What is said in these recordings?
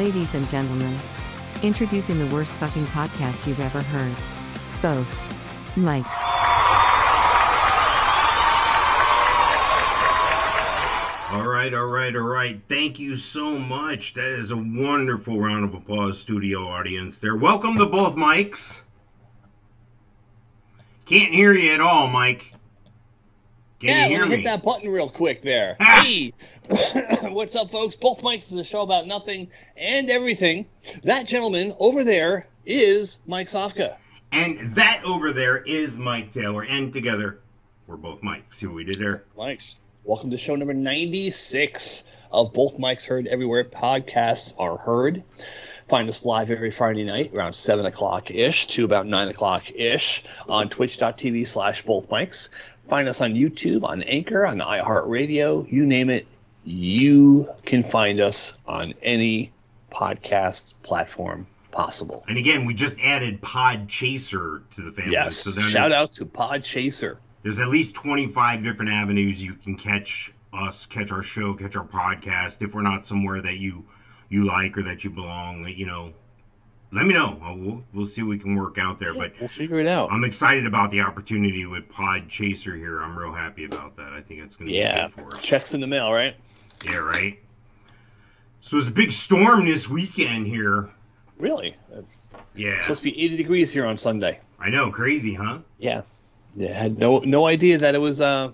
Ladies and gentlemen, introducing the worst fucking podcast you've ever heard. Both Mikes. All right, all right, all right. Thank you so much. That is a wonderful round of applause, studio audience. There. Welcome to Both Mikes. Can't hear you at all, Mike. Can yeah, you hear me hit that button real quick there. Ah! hey, what's up, folks? Both Mikes is a show about nothing and everything. That gentleman over there is Mike Sofka. And that over there is Mike Taylor, and together we're both Mike. See what we did there? Mics. Welcome to show number 96 of Both Mikes Heard Everywhere podcasts are heard. Find us live every Friday night around 7 o'clock ish to about 9 o'clock ish on twitch.tv slash Both Mikes. Find us on YouTube, on Anchor, on iHeartRadio, you name it. You can find us on any podcast platform possible. And again, we just added Podchaser to the family. Yes. So Shout out to Podchaser. there's at least 25 different avenues you can catch us, catch our show, catch our podcast. If we're not somewhere that you you like or that you belong, you know, let me know. We'll, we'll see what we can work out there. But We'll figure it out. I'm excited about the opportunity with Podchaser here. I'm real happy about that. I think it's going to yeah. be good for us. Checks in the mail, right? Yeah, right. So it's a big storm this weekend here. Really? It's Yeah, supposed to be 80 degrees here on Sunday. I know, crazy, huh? Yeah. Yeah, had no no idea that it was uh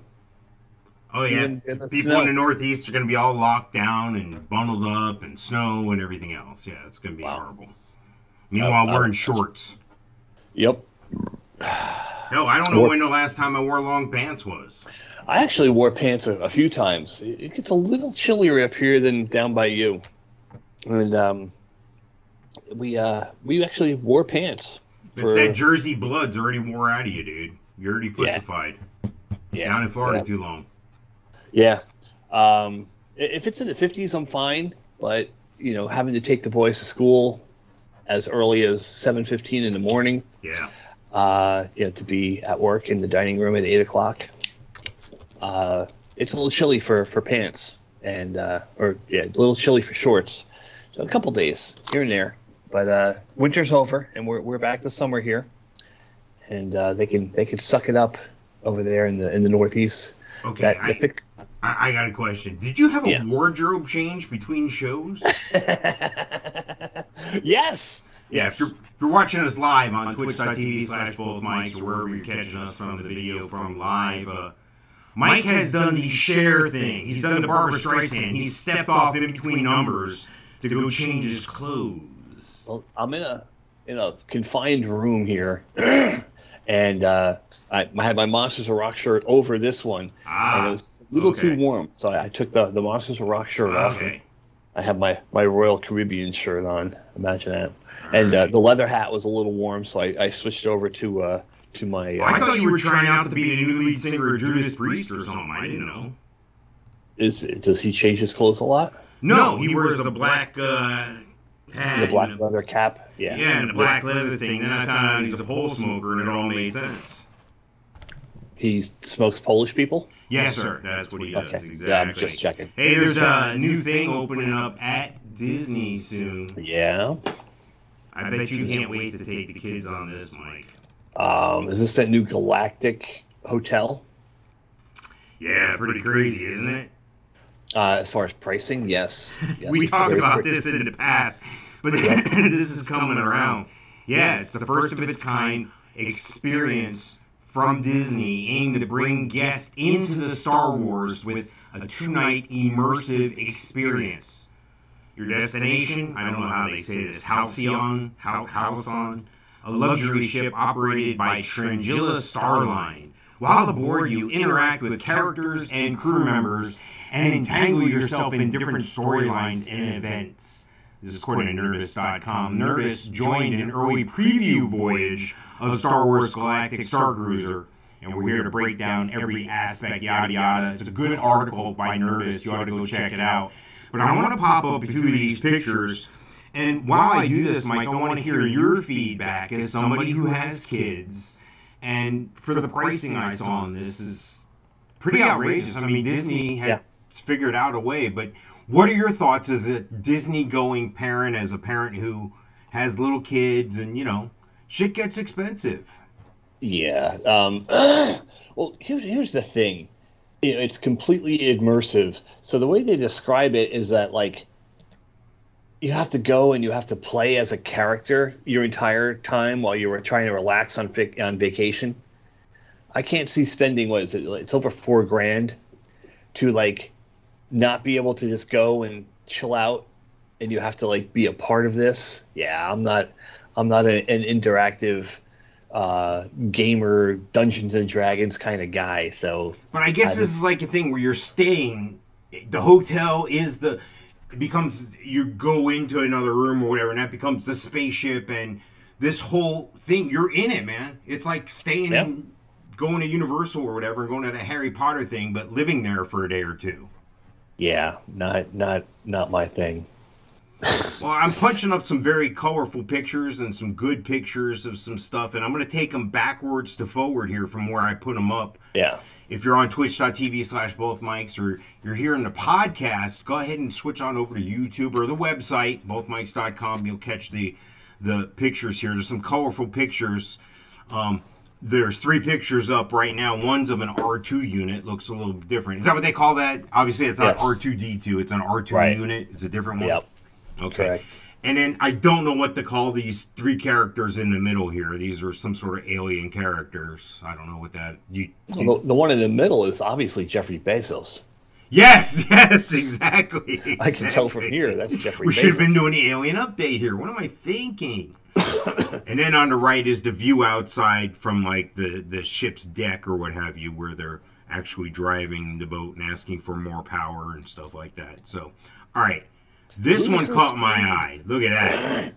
Oh yeah, in the people snow. in the Northeast are going to be all locked down and bundled up and snow and everything else. Yeah, it's going to be Wow. horrible. Meanwhile, Uh, in shorts. Yep. No, I don't know when the last time I wore long pants was. I actually wore pants a, a few times. It, it gets a little chillier up here than down by you. And um we uh we actually wore pants It's that Jersey blood's already wore out of you, dude. You're already pussified. yeah, Down in Florida yeah. too long. Yeah. Um, if it's in the 50s, I'm fine. But, you know, having to take the boys to school as early as 7.15 in the morning, Yeah. uh, you know, to be at work in the dining room at 8 o'clock, uh, it's a little chilly for, for pants. And, uh, or, yeah, a little chilly for shorts. So a couple days here and there. But uh, winter's over, and we're, we're back to summer here. And uh, they can they can suck it up over there in the in the Northeast. Okay, That, I, the pic- I, I got a question. Did you have a Yeah. wardrobe change between shows? yes. Yeah, if you're, if you're watching us live on twitch.tv slash Both Mikes or wherever you're catching us from the video from live, uh, Mike has done the share thing. He's done the Barbra Streisand. He's stepped off in between numbers to go change his clothes. Well, I'm in a in a confined room here, and uh, I, I had my Monsters of Rock shirt over this one, and Ah, it was a little too warm, so I, I took the the Monsters of Rock shirt off. and Okay. I have my my Royal Caribbean shirt on. Imagine that. And uh, the leather hat was a little warm, so I, I switched over to uh, to my. I Uh, thought you were trying out to be a new lead singer of Judas Priest or something. I didn't know. is does he change his clothes a lot? No, he wears a black uh, hat. The black and a- leather cap. Yeah. Yeah, and a black leather thing. Then I found out he's a pole smoker, and it all made sense. He smokes Polish people. Yes, sir. That's what he does. Okay. Exactly. Yeah, I'm just checking. Hey, there's a new thing opening up at Disney soon. Yeah. I bet you can't wait to take the kids on this, Mike. Um, is this that new Galactic Hotel? Yeah, pretty crazy, isn't it? Uh, as far as pricing, yes. yes we talked about pretty. this in the past, but this is coming around. Yeah, it's the first of its kind experience from Disney aimed to bring guests into the Star Wars with a two night immersive experience. Your destination, I don't know how they say this, Halcyon, Hal- Halcyon, a luxury ship operated by Trangilla Starline. While aboard, you interact with characters and crew members and entangle yourself in different storylines and events. This is according to Nerdist.com. Nerdist joined an early preview voyage of Star Wars Galactic Star Cruiser, and we're here to break down every aspect, yada yada. It's a good article by Nerdist. You ought to go check it out. But I want to pop up a few of these pictures. And while I do this, Mike, I want to hear your feedback as somebody who has kids. And for the pricing I saw on this is pretty outrageous. I mean, Disney had Yeah. figured out a way, but what are your thoughts as a Disney going parent, as a parent who has little kids, and you know, shit gets expensive. Yeah. Um, well, here's here's the thing. It's completely immersive. So the way they describe it is that like you have to go and you have to play as a character your entire time while you were trying to relax on on vacation. I can't see spending what is it? It's over four grand to like not be able to just go and chill out, and you have to like be a part of this. Yeah, I'm not. I'm not a, an interactive uh, gamer Dungeons and Dragons kind of guy. So, But I guess I this just- is like a thing where you're staying. The hotel is the. It becomes you go into another room or whatever, and that becomes the spaceship, and this whole thing. You're in it, man. It's like staying, Yep. going to Universal or whatever, and going to the Harry Potter thing, but living there for a day or two. Yeah, not not not my thing. Well, I'm punching up some very colorful pictures and some good pictures of some stuff, and I'm going to take them backwards to forward here from where I put them up. Yeah, If you're on twitch.tv slash Both Mikes or you're hearing the podcast, go ahead and switch on over to YouTube or the website, bothmikes.com. You'll catch the the pictures here. There's some colorful pictures. Um, there's three pictures up right now. One's of an R2 unit, looks a little different. Is that what they call that? Obviously, it's not Yes. R2D2, it's an R2 Right. unit. It's a different one. Yep. Okay. correct. And then I don't know what to call these three characters in the middle here. These are some sort of alien characters. I don't know what that. You, Well, the, the one in the middle is obviously Jeffrey Bezos. yes, yes, exactly. I can tell from here that's Jeffrey. We should have been doing the alien update here. What am I thinking? and then on the right is the view outside from like the the ship's deck or what have you, where they're actually driving the boat and asking for more power and stuff like that. So, all right, this one caught my eye. Look at that.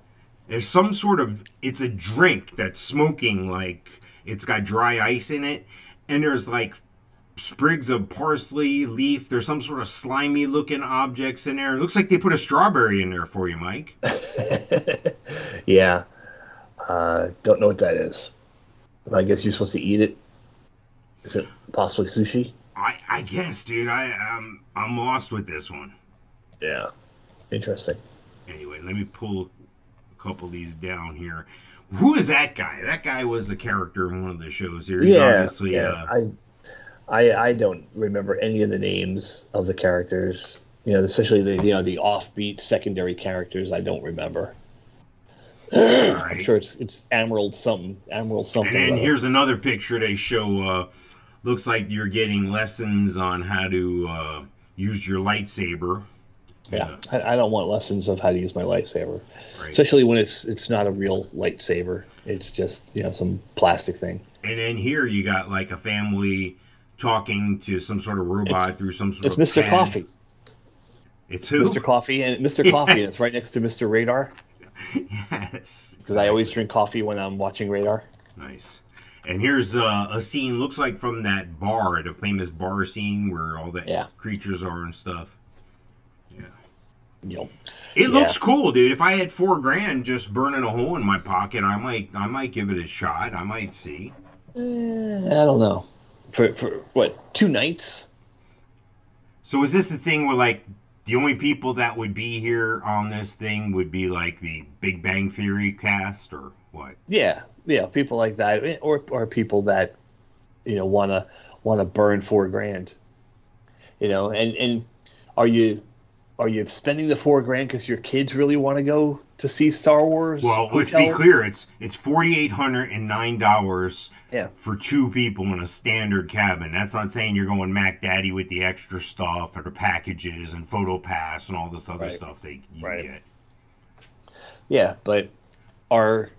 There's some sort of it's a drink that's smoking like it's got dry ice in it, and there's like sprigs of parsley leaf. There's some sort of slimy looking objects in there. It looks like they put a strawberry in there for you, Mike. Yeah, uh, don't know what that is. I guess you're supposed to eat it. Is it possibly sushi? I, I guess, dude. I um I'm lost with this one. Yeah, interesting. Anyway, let me pull a couple of these down here. Who is that guy? That guy was a character in one of the shows here. He's yeah, obviously yeah. uh, I, I, I don't remember any of the names of the characters. You know, especially the you know the offbeat secondary characters. I don't remember. All I'm sure it's it's Emerald something. Emerald And something. or other. here's another picture they show. Uh, looks like you're getting lessons on how to uh, use your lightsaber. Yeah, I, I don't want lessons of how to use my lightsaber, Right. especially when it's it's not a real lightsaber. It's just you know some plastic thing. And then here you got like a family talking to some sort of robot through some sort It's of It's Mr. pen. Coffee, It's who? Mr. Coffee, and Mr. Coffee. And it's right next to Mr. Radar Yes. because I always drink coffee when I'm watching Radar. Nice. And here's uh, a scene, looks like from that bar, the famous bar scene where all the Yeah. creatures are and stuff. Yeah. Know, It Yeah. looks cool, dude. If I had four grand just burning a hole in my pocket, I might I might give it a shot. I might see. eh, I don't know. For for what two nights? So is this the thing where like the only people that would be here on this thing would be like the Big Bang Theory cast or what? Yeah, yeah, people like that, or or people that you know want to want to burn four grand. You know, and and are you are you spending the four grand because your kids really want to go to see Star Wars? Well, let's be clear. It's it's forty eight hundred and nine dollars Yeah, for two people in a standard cabin. That's not saying you're going Mac Daddy with the extra stuff or the packages and photo pass and all this other Right. stuff they you Right. get. yeah, but are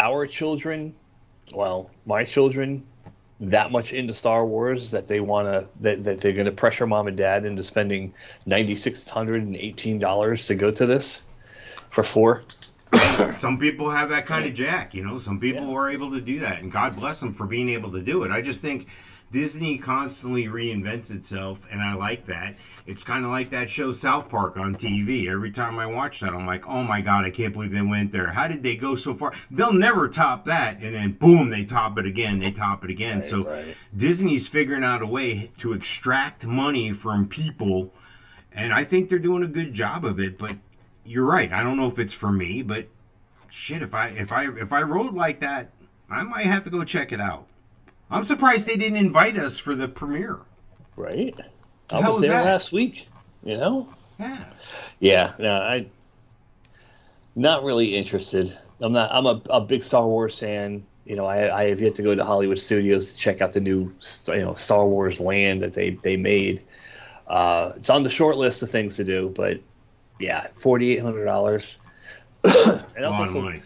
our children, well, my children, that much into Star Wars that they want to that, that they're going to pressure mom and dad into spending ninety six hundred and eighteen dollars to go to this for four? Some people have that kind of jack, you know. Some people Yeah. are able to do that, and God bless them for being able to do it. I just think Disney constantly reinvents itself, and I like that. It's kind of like that show South Park on TV. Every time I watch that, I'm like, oh my God, I can't believe they went there. How did they go so far? They'll never top that, and then boom, they top it again. They top it again. so right. Disney's figuring out a way to extract money from people and I think they're doing a good job of it. But you're right. I don't know if it's for me, but shit, if I if I if I rode like that, I might have to go check it out. I'm surprised they didn't invite us for the premiere. Right. I was was there that? last week. You know. Yeah. Yeah. No, I. Not really interested. I'm not. I'm a, a big Star Wars fan. You know, I, I have yet to go to Hollywood Studios to check out the new, you know, Star Wars land that they they made. Uh, it's on the short list of things to do, but yeah, forty eight hundred dollars. and A I was lot of money.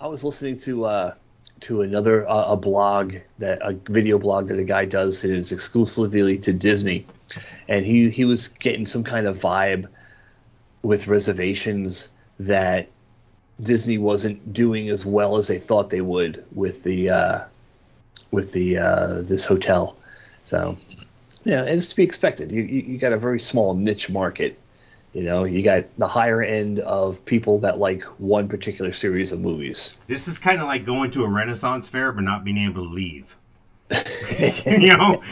I was listening to uh, to another uh, a blog that a video blog that a guy does and it's exclusively to Disney, and he he was getting some kind of vibe with reservations that Disney wasn't doing as well as they thought they would with the uh, with the uh, this hotel. So yeah, it's to be expected. You, you you got a very small niche market. You know, you got the higher end of people that like one particular series of movies. This is kind of like going to a Renaissance fair but not being able to leave. you know,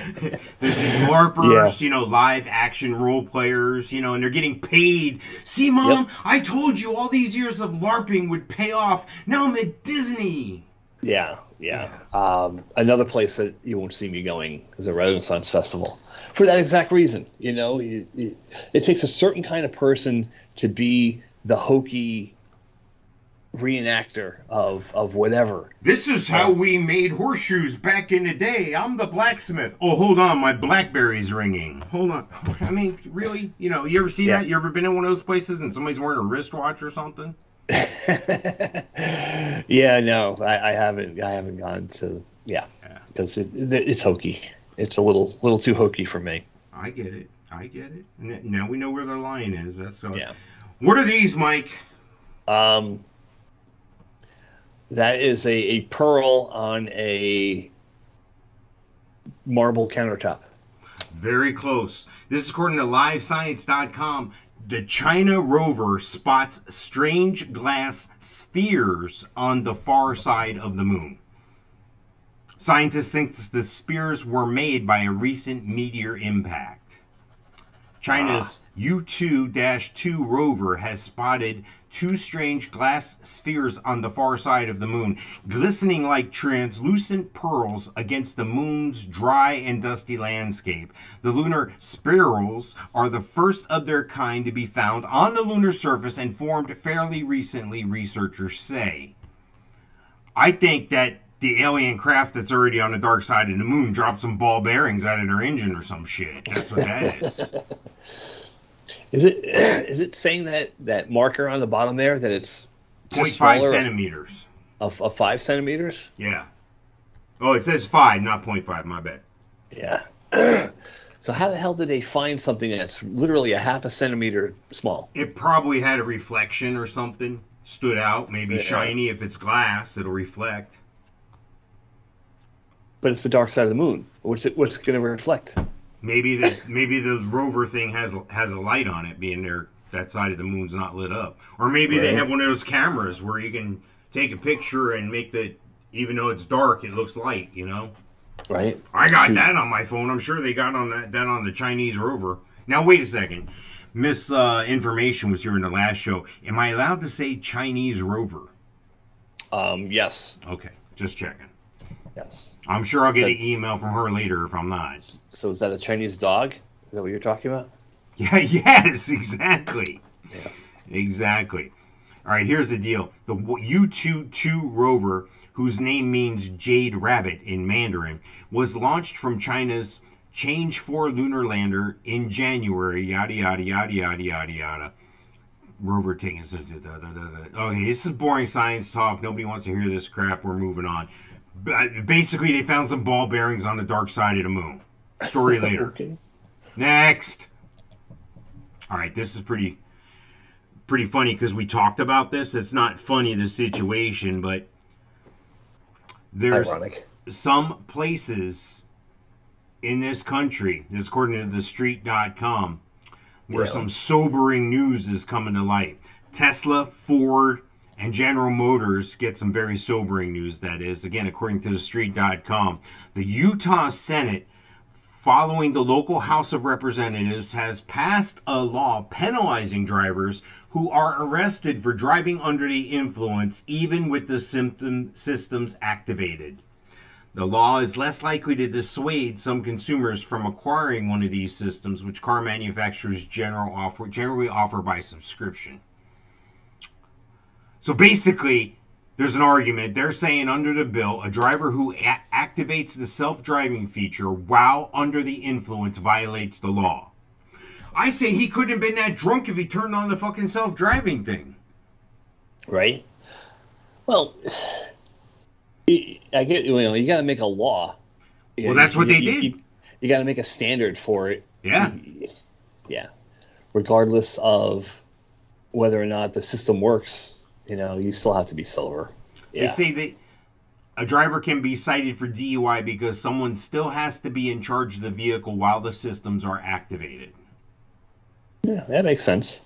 there's these LARPers, Yeah. you know, live action role players, you know, and they're getting paid. See, mom, Yep. I told you all these years of LARPing would pay off. Now I'm at Disney. Yeah, yeah. Um, another place that you won't see me going is a Renaissance Festival for that exact reason. You know, it, it, it takes a certain kind of person to be the hokey reenactor of of whatever. This is how we made horseshoes back in the day. I'm the blacksmith. Oh, hold on, my BlackBerry's ringing. Hold on. I mean, really? You know, you ever see Yeah. that? You ever been in one of those places and somebody's wearing a wristwatch or something? Yeah, no, I, I haven't. I haven't gone to. Yeah, because it, it, it's hokey. It's a little little too hokey for me. I get it. I get it. Now we know where the line is. That's so. Yeah. What are these, Mike? Um, that is a, a pearl on a marble countertop. Very close. This is according to LiveScience.com. The China rover spots strange glass spheres on the far side of the moon. Scientists think the spheres were made by a recent meteor impact. China's ah. Yutu 2 rover has spotted two strange glass spheres on the far side of the moon, glistening like translucent pearls against the moon's dry and dusty landscape. The lunar spirals are the first of their kind to be found on the lunar surface and formed fairly recently, researchers say. I think that the alien craft that's already on the dark side of the moon dropped some ball bearings out of their engine or some shit. That's what that is. Is it is it saying that that marker on the bottom there that it's just 0.5 centimeters. of, of five centimeters? Yeah. Oh, it says five, not 0.5. My bad. Yeah. so how the hell did they find something that's literally a half a centimeter small? It probably had a reflection or something. Stood out, maybe Yeah. shiny. If it's glass, it'll reflect. But it's the dark side of the moon. What's it? What's going to reflect? Maybe the maybe the rover thing has has a light on it, being there that side of the moon's not lit up. Or maybe they have one of those cameras where you can take a picture and make the even though it's dark, it looks light. You know. Right. I got Shoot. that on my phone. I'm sure they got on that that on the Chinese rover. Now wait a second. Miss uh, Information was here in the last show. Am I allowed to say Chinese rover? Um. Yes. Okay, just checking. Yes. I'm sure I'll get So- an email from her later if I'm not. So is that a Chinese dog? Is that what you're talking about? Yeah, yes, exactly. Yeah. Exactly. All right, here's the deal. The Yutu-2 rover, whose name means Jade Rabbit in Mandarin, was launched from China's Chang'e 4 lunar lander in January, yada, yada, yada, yada, yada, yada. Rover taking... da, da, da, da. Okay, this is boring science talk. Nobody wants to hear this crap. We're moving on. Basically, they found some ball bearings on the dark side of the moon. Story later. Okay. Next. All right, this is pretty pretty funny because we talked about this. It's not funny the situation, but there's Ironic. some places in this country, this is according to thestreet.com, where Yeah. some sobering news is coming to light. Tesla, Ford, and General Motors get some very sobering news, that is. Again, according to thestreet.com, the Utah Senate following the local House of Representatives, has passed a law penalizing drivers who are arrested for driving under the influence, even with the symptom systems activated. The law is less likely to dissuade some consumers from acquiring one of these systems, which car manufacturers generally offer by subscription. So basically, there's an argument. They're saying under the bill, a driver who a- activates the self driving feature while under the influence violates the law. I say he couldn't have been that drunk if he turned on the fucking self driving thing. Right. Well, I get you know you got to make a law. Well, that's what You- they you- did. You, you got to make a standard for it. Yeah. Yeah. Regardless of whether or not the system works, you know, you still have to be sober. Yeah. They say that a driver can be cited for DUI because someone still has to be in charge of the vehicle while the systems are activated. yeah, that makes sense.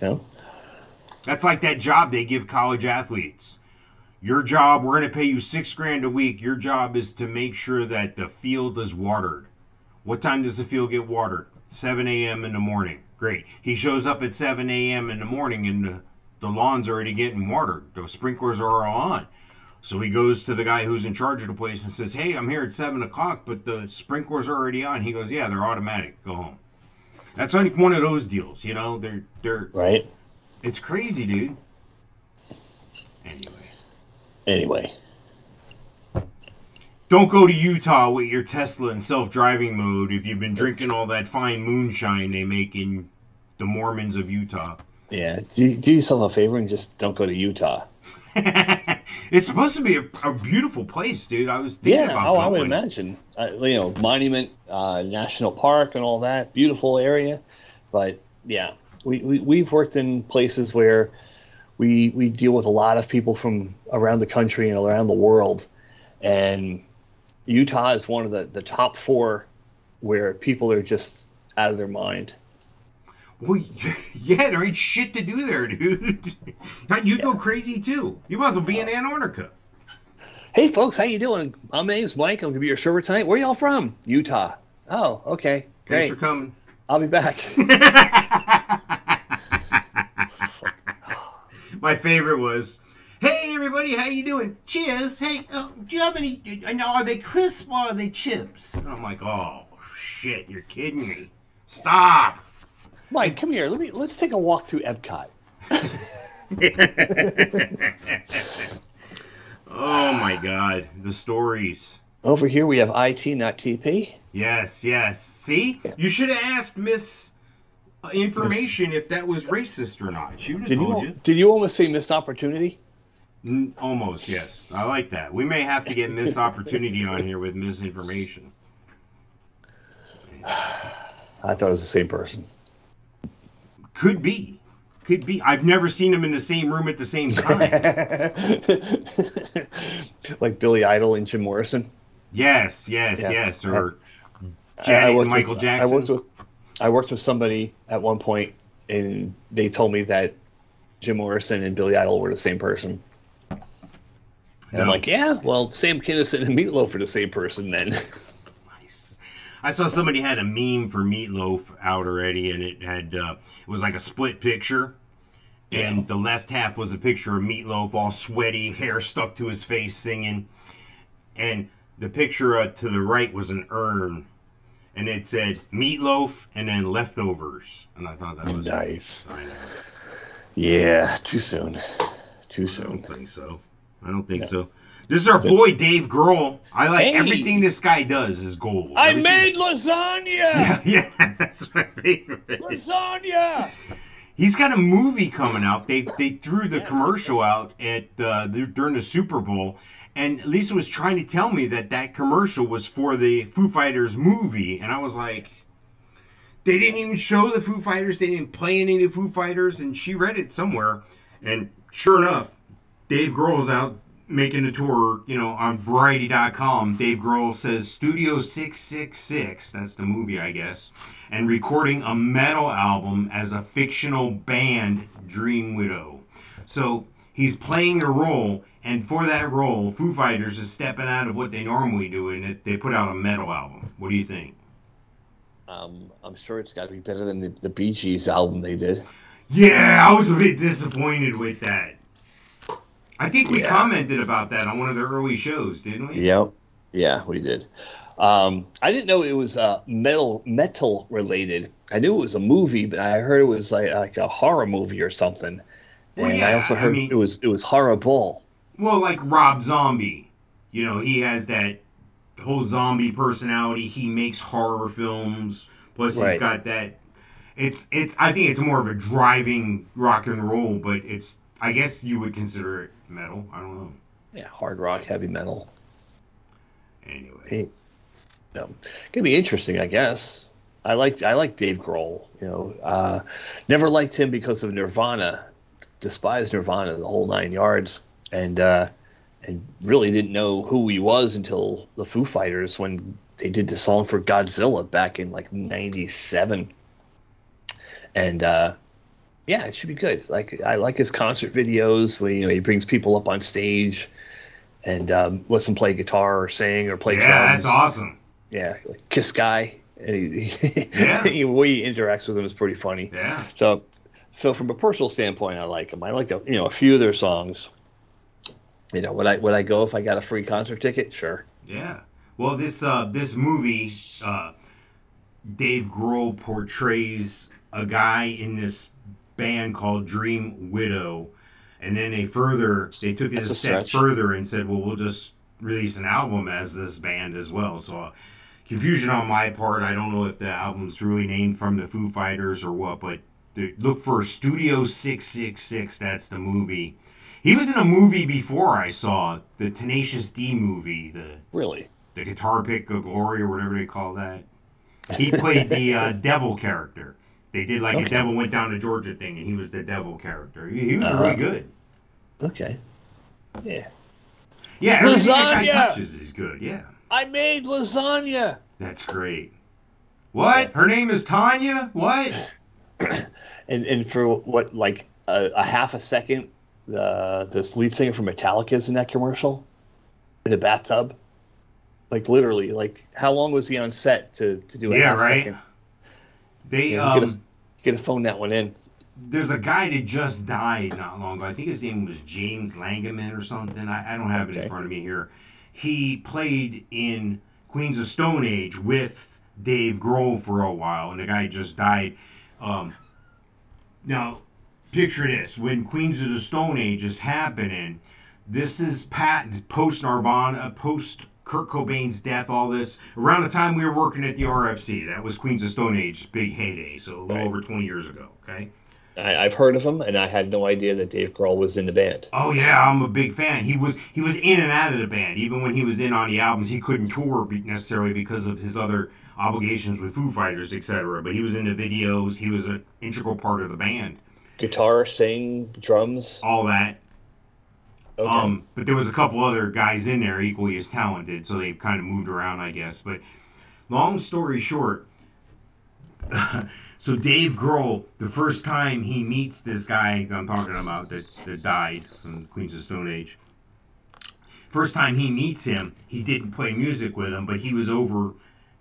You know. That's like that job they give college athletes. Your job, we're going to pay you six grand a week. Your job is to make sure that the field is watered. What time does the field get watered? 7 a.m. in the morning. Great. He shows up at 7 a.m. in the morning and the, the lawn's already getting watered. The sprinklers are all on. So he goes to the guy who's in charge of the place and says, Hey, I'm here at 7 o'clock, but the sprinklers are already on. He goes, Yeah, they're automatic. Go home. That's like one of those deals, you know? They're, they're, Right. it's crazy, dude. Anyway. Anyway. Don't go to Utah with your Tesla in self-driving mode if you've been drinking all that fine moonshine they make in the Mormons of Utah. Yeah. Do, do yourself a favor and just don't go to Utah. it's supposed to be a, a beautiful place, dude. I was thinking Yeah. about Oh, I would imagine. Uh, you know, Monument uh, National Park and all that. Beautiful area. But yeah, we, we, we've worked in places where we, we deal with a lot of people from around the country and around the world. And Utah is one of the, the top four where people are just out of their mind. Well, yeah, there ain't shit to do there, dude. you go crazy too. You might as well be in Antarctica. Hey folks, how you doing? My name's Mike. I'm gonna be your server tonight. Where y'all from? Utah. Oh, okay. Thanks for coming. I'll be back. My favorite was, "Hey everybody, how you doing? Cheers. Hey, uh, do you have any? I know are they crisp or are they chips?" And I'm like, "Oh shit, you're kidding me! Stop!" Mike, come here. Let me let's take a walk through Epcot. Oh my god, the stories. Over here we have IT, not TP. Yes, yes. See, you should have asked Miss uh, Information if that was racist or not. She would have Did told you you. did you almost say missed opportunity? N- Almost, yes. I like that. We may have to get Miss Opportunity on here with misinformation. I thought it was the same person. Could be. Could be. I've never seen them in the same room at the same time. like Billy Idol and Jim Morrison. yes, yes, Yeah. yes. Or I- I Janet and Michael with, Jackson. I worked with I worked with somebody at one point, and they told me that Jim Morrison and Billy Idol were the same person. And I'm like, yeah, well, Sam Kinison and Meatloaf are the same person then. I saw somebody had a meme for Meatloaf out already, and it had uh, it was like a split picture, and the left half was a picture of Meatloaf, all sweaty, hair stuck to his face, singing, and the picture uh, to the right was an urn, and it said Meatloaf and then leftovers, and I thought that was nice. Yeah, too soon. Too soon. I don't think so. I don't think so. This is our boy Dave Grohl. I like Hey. everything this guy does is gold. I Everything- made lasagna. yeah, yeah, that's my favorite. lasagna. He's got a movie coming out. They they threw the commercial out at uh, during the Super Bowl, and Lisa was trying to tell me that that commercial was for the Foo Fighters movie, and I was like, they didn't even show the Foo Fighters. They didn't play any of the Foo Fighters, and she read it somewhere, and sure enough, Dave Grohl's out making a tour, you know, on Variety.com. Dave Grohl says Studio 666, that's the movie, I guess, and recording a metal album as a fictional band, Dream Widow. So he's playing a role, and for that role, Foo Fighters is stepping out of what they normally do, and they put out a metal album. What do you think? Um, I'm sure it's got to be better than the, the Bee Gees album they did. Yeah, I was a bit disappointed with that. I think we Yeah. commented about that on one of the early shows, didn't we? Yep. Yeah, we did. Um, I didn't know it was uh, metal metal related. I knew it was a movie, but I heard it was like, like a horror movie or something. Well, and I yeah, also I heard mean- it was it was horrible. Well, like Rob Zombie, you know, he has that whole zombie personality. He makes horror films. Plus, he's got that. It's it's. I think it's more of a driving rock and roll, but it's. I guess you would consider it metal. I don't know. Yeah, hard rock, heavy metal. Anyway, Hey, um, gonna be interesting, I guess. I like I like Dave Grohl. You know, uh, never liked him because of Nirvana. Despised Nirvana the whole nine yards, and uh, and really didn't know who he was until the Foo Fighters when they did the song for Godzilla back in like '97. And uh, yeah, it should be good. Like I like his concert videos when you know he brings people up on stage and um, lets them play guitar or sing or play drums. yeah, drums. that's awesome. Yeah, like Kiss Guy. And he, he, Yeah. the way he interacts with them is pretty funny. Yeah, So, so from a personal standpoint, I like them. I like a, you know a few of their songs. You know, would I would I go if I got a free concert ticket? Sure. yeah. Well, this uh, this movie, uh, Dave Grohl portrays a guy in this band called Dream Widow, and then they further they took it That's a a step stretch. further and said, well, we'll just release an album as this band as well. So. Uh, Confusion on my part. I don't know if the album's really named from the Foo Fighters or what, but look for Studio 666. That's the movie. He was in a movie before I saw the Tenacious D movie, the Really? the guitar pick of glory or whatever they call that. He played the uh, devil character. They did like a devil went down to Georgia thing, and he was the devil character. He, he was Uh-huh. really good. Okay. Yeah. Yeah, everything that Lasagna! touches is good. Yeah, I made lasagna. that's great. What? Her name is Tanya? What? And and for what like a, a half a second, the this lead singer from Metallica is in that commercial, in a bathtub. Like literally, like how long was he on set to, to do a Yeah, right. second? They Yeah, um, could have phoned that one in. there's a guy that just died not long ago. I think his name was James Langeman or something. I, I don't have it in front of me here. He played in Queens of Stone Age with Dave Grohl for a while, and the guy just died. Um, now, picture this: when Queens of the Stone Age is happening, this is Pat post Nirvana, post Kurt Cobain's death. All this around the time we were working at the RFC. That was Queens of Stone Age's big heyday. So a little Right. over 20 years ago. Okay. I, I've heard of him, and I had no idea that Dave Grohl was in the band. Oh yeah, I'm a big fan. He was he was in and out of the band. Even when he was in on the albums, he couldn't tour necessarily because of his other obligations with Foo Fighters, etc. But he was in the videos. He was an integral part of the band. Guitar, sing, drums. All that. Okay. Um, but there was a couple other guys in there equally as talented, so they kind of moved around, I guess. But long story short, so Dave Grohl, the first time he meets this guy I'm talking about that, that died from Queens of Stone Age, first time he meets him, he didn't play music with him, but he was over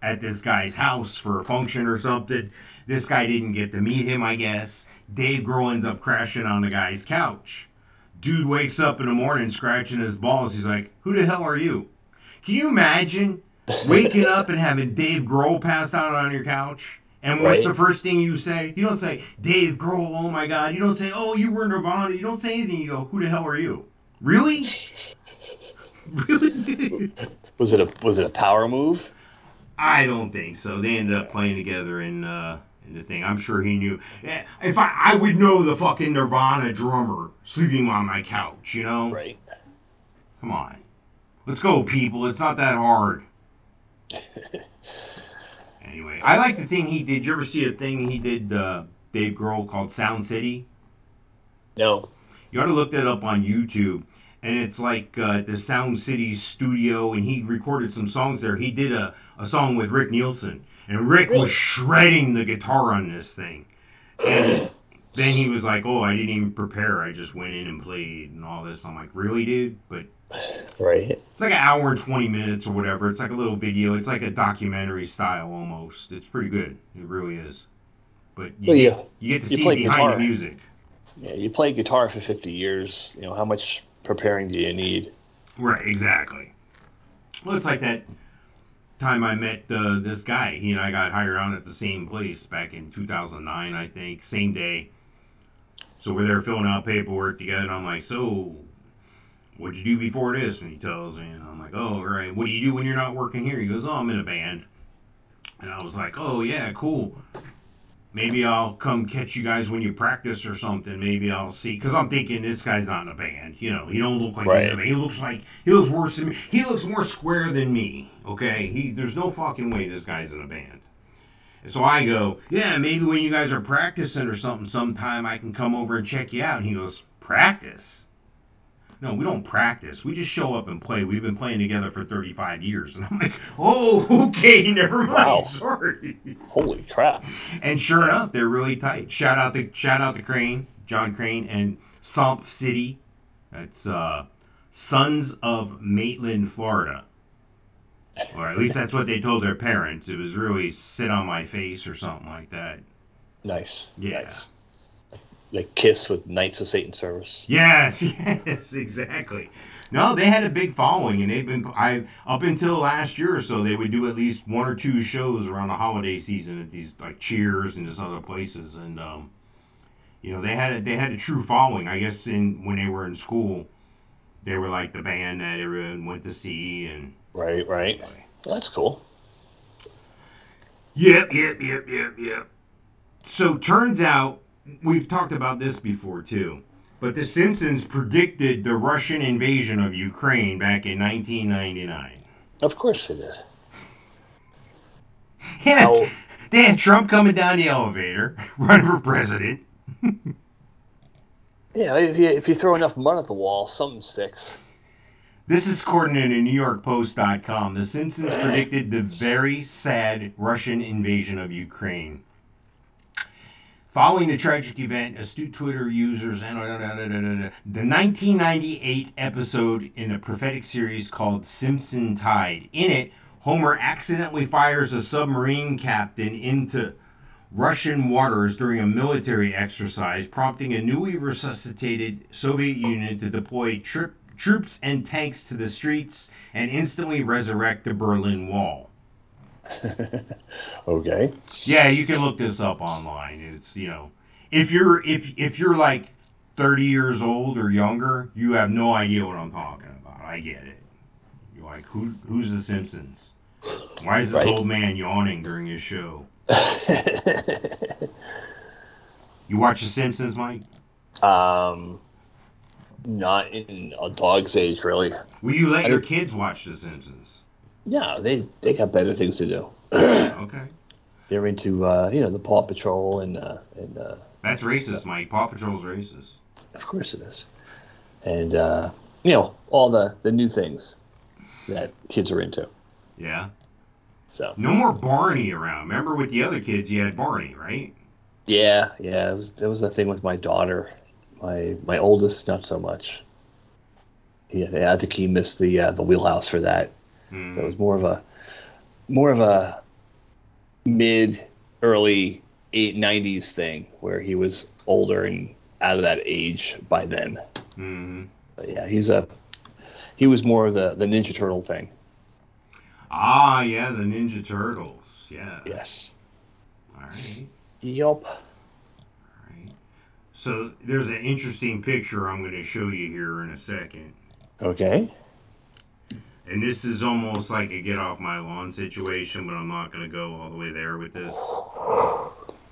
at this guy's house for a function or something. This guy didn't get to meet him, I guess. Dave Grohl ends up crashing on the guy's couch. Dude wakes up in the morning scratching his balls. He's like, Who the hell are you? Can you imagine waking up and having Dave Grohl passed out on your couch? And what's Right. the first thing you say? You don't say, Dave Grohl, oh my God. You don't say, Oh, you were Nirvana. You don't say anything. You go, Who the hell are you? Really? really? was it a was it a power move? I don't think so. They ended up playing together in uh, the thing. I'm sure he knew. Eh, If I, I would know the fucking Nirvana drummer sleeping on my couch, you know? Right. Come on. Let's go, people. It's not that hard. anyway, I like the thing he did. You ever see a thing he did, uh, Dave Grohl, called Sound City? No. You ought to look that up on YouTube. And it's like uh, the Sound City studio, and he recorded some songs there. He did a, a song with Rick Nielsen, and Rick was shredding the guitar on this thing. And then he was like, "Oh, I didn't even prepare. I just went in and played and all this." I'm like, "Really, dude?" But Right. It's like an hour and 20 minutes or whatever. It's like a little video. It's like a documentary style almost. It's pretty good. It really is. But you, Well, get, you- you get to you see play behind guitar. the music. Yeah, you play guitar for 50 years. You know, how much preparing do you need? Right, exactly. Well, it's like that time I met uh, this guy. He and I got hired on at the same place back in 2009, I think. Same day. So we're there filling out paperwork together, and I'm like, so what'd you do before this? And he tells me, and I'm like, oh, all right. What do you do when you're not working here? He goes, oh, I'm in a band. And I was like, oh, yeah, cool. Maybe I'll come catch you guys when you practice or something. Maybe I'll see. Because I'm thinking this guy's not in a band. You know, he don't look like he's in a band. He looks like, he looks worse than me. He looks more square than me. Okay? He There's no fucking way this guy's in a band. So I go, yeah, maybe when you guys are practicing or something sometime, I can come over and check you out. And he goes, practice? No, we don't practice. We just show up and play. We've been playing together for 35 years. And I'm like, oh, okay, never mind. Wow. Sorry. Holy crap. And sure enough, they're really tight. Shout out to shout out to Crane, John Crane, and Sump City. That's uh, Sons of Maitland, Florida. Or at least that's what they told their parents. It was really sit on my face or something like that. Nice. Yeah. Nice. Like Kiss with Knights of Satan service. Yes, yes, exactly. No, they had a big following, and they've been. I up until last year or so, they would do at least one or two shows around the holiday season at these like Cheers and just other places, and um, you know they had a, they had a true following. I guess in when they were in school, they were like the band that everyone went to see, and Right, right. Well, that's cool. Yep, yep, yep, yep, yep. So turns out we've talked about this before too. But the Simpsons predicted the Russian invasion of Ukraine back in 1999. Of course they did. Yeah, How- they had Trump coming down the elevator, running for president. Yeah, if you, if you throw enough mud at the wall, something sticks. This is according to NewYorkPost.com. The Simpsons predicted the very sad Russian invasion of Ukraine. Following the tragic event, astute Twitter users and uh, the 1998 episode in a prophetic series called Simpson Tide. In it, Homer accidentally fires a submarine captain into Russian waters during a military exercise, prompting a newly resuscitated Soviet Union to deploy trip, troops and tanks to the streets and instantly resurrect the Berlin Wall. Okay. Yeah, you can look this up online. It's you know, if you're if if you're like 30 years old or younger, you have no idea what I'm talking about. I get it. You're like, who who's the Simpsons? Why is this Right. old man yawning during his show? You watch The Simpsons, Mike? Um, not in a dog's age, really. Will you let your kids watch The Simpsons? No, they they got better things to do. Okay. They're into uh, you know the Paw Patrol and uh, and uh, That's racist, Mike. Paw Patrol's racist. of course it is, and uh, you know all the the new things that kids are into. Yeah. So No more Barney around. Remember with the other kids, you had Barney, right? yeah, yeah, it was, that was a thing with my daughter. My my oldest, not so much. Yeah, I think he missed the uh, the wheelhouse for that. Hmm. So it was more of a more of a mid early eight nineties thing where he was older and out of that age by then. hmm But yeah, he's a he was more of the the Ninja Turtle thing. Ah, yeah, the Ninja Turtles. Yeah. Yes. All right. Yup. All right. So there's an interesting picture I'm going to show you here in a second. Okay. And this is almost like a get off my lawn situation, but I'm not going to go all the way there with this.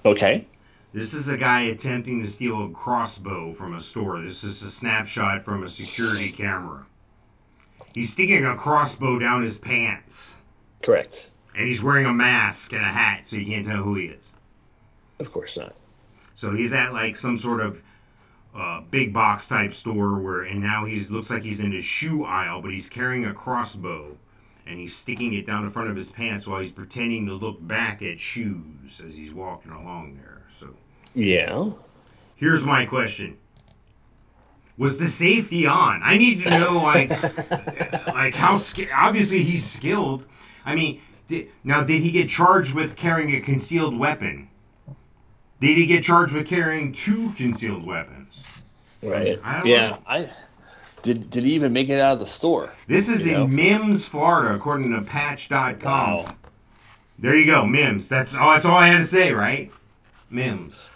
Okay. This is a guy attempting to steal a crossbow from a store. This is a snapshot from a security camera. He's sticking a crossbow down his pants, Correct. and he's wearing a mask and a hat, so you can't tell who he is. Of course not. So he's at like some sort of uh, big box type store where, and now he's looks like he's in a shoe aisle, but he's carrying a crossbow, and he's sticking it down the front of his pants while he's pretending to look back at shoes as he's walking along there. So Yeah. here's my question: Was the safety on? I need to know like like how sk- obviously he's skilled. I mean, did, now did he get charged with carrying a concealed weapon? Did he get charged with carrying two concealed weapons? Right. I don't yeah. know. I did. Did he even make it out of the store? This is You know? in Mims, Florida, according to Patch.com. Wow. There you go, Mims. That's all. That's all I had to say, right? Mims.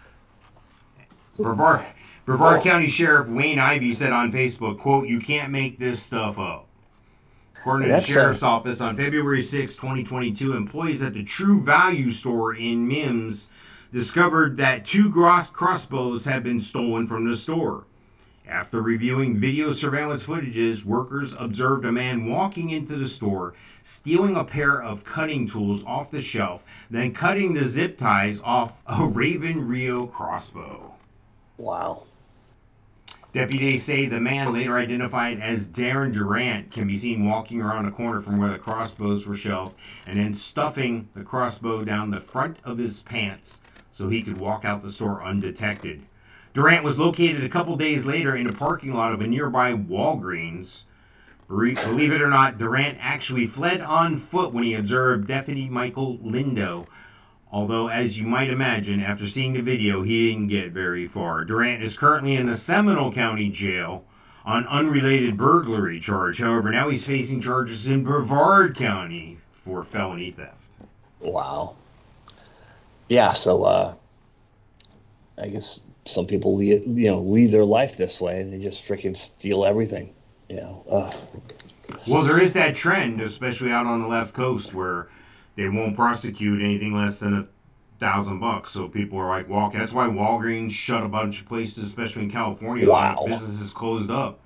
Brevard, Brevard County Sheriff Wayne Ivey said on Facebook, "quote You can't make this stuff up." According to the That's, sheriff's office, on February 6, 2022, employees at the True Value store in Mims discovered that two crossbows had been stolen from the store. After reviewing video surveillance footages, workers observed a man walking into the store, stealing a pair of cutting tools off the shelf, then cutting the zip ties off a Raven Rio crossbow. Wow. Deputies say the man, later identified as Darren Durant, can be seen walking around a corner from where the crossbows were shelved and then stuffing the crossbow down the front of his pants so he could walk out the store undetected. Durant was located a couple days later in a parking lot of a nearby Walgreens. Believe it or not, Durant actually fled on foot when he observed Deputy Michael Lindo. Although, as you might imagine, after seeing the video, he didn't get very far. Durant is currently in the Seminole County Jail on unrelated burglary charge. However, now he's facing charges in Brevard County for felony theft. Wow. Yeah. So, uh, I guess some people lead, you know, lead their life this way, and they just freaking steal everything. You know. Uh, Well, there is that trend, especially out on the left coast, where they won't prosecute anything less than a thousand bucks. So people are like, walk. That's why Walgreens shut a bunch of places, especially in California. Wow. businesses closed up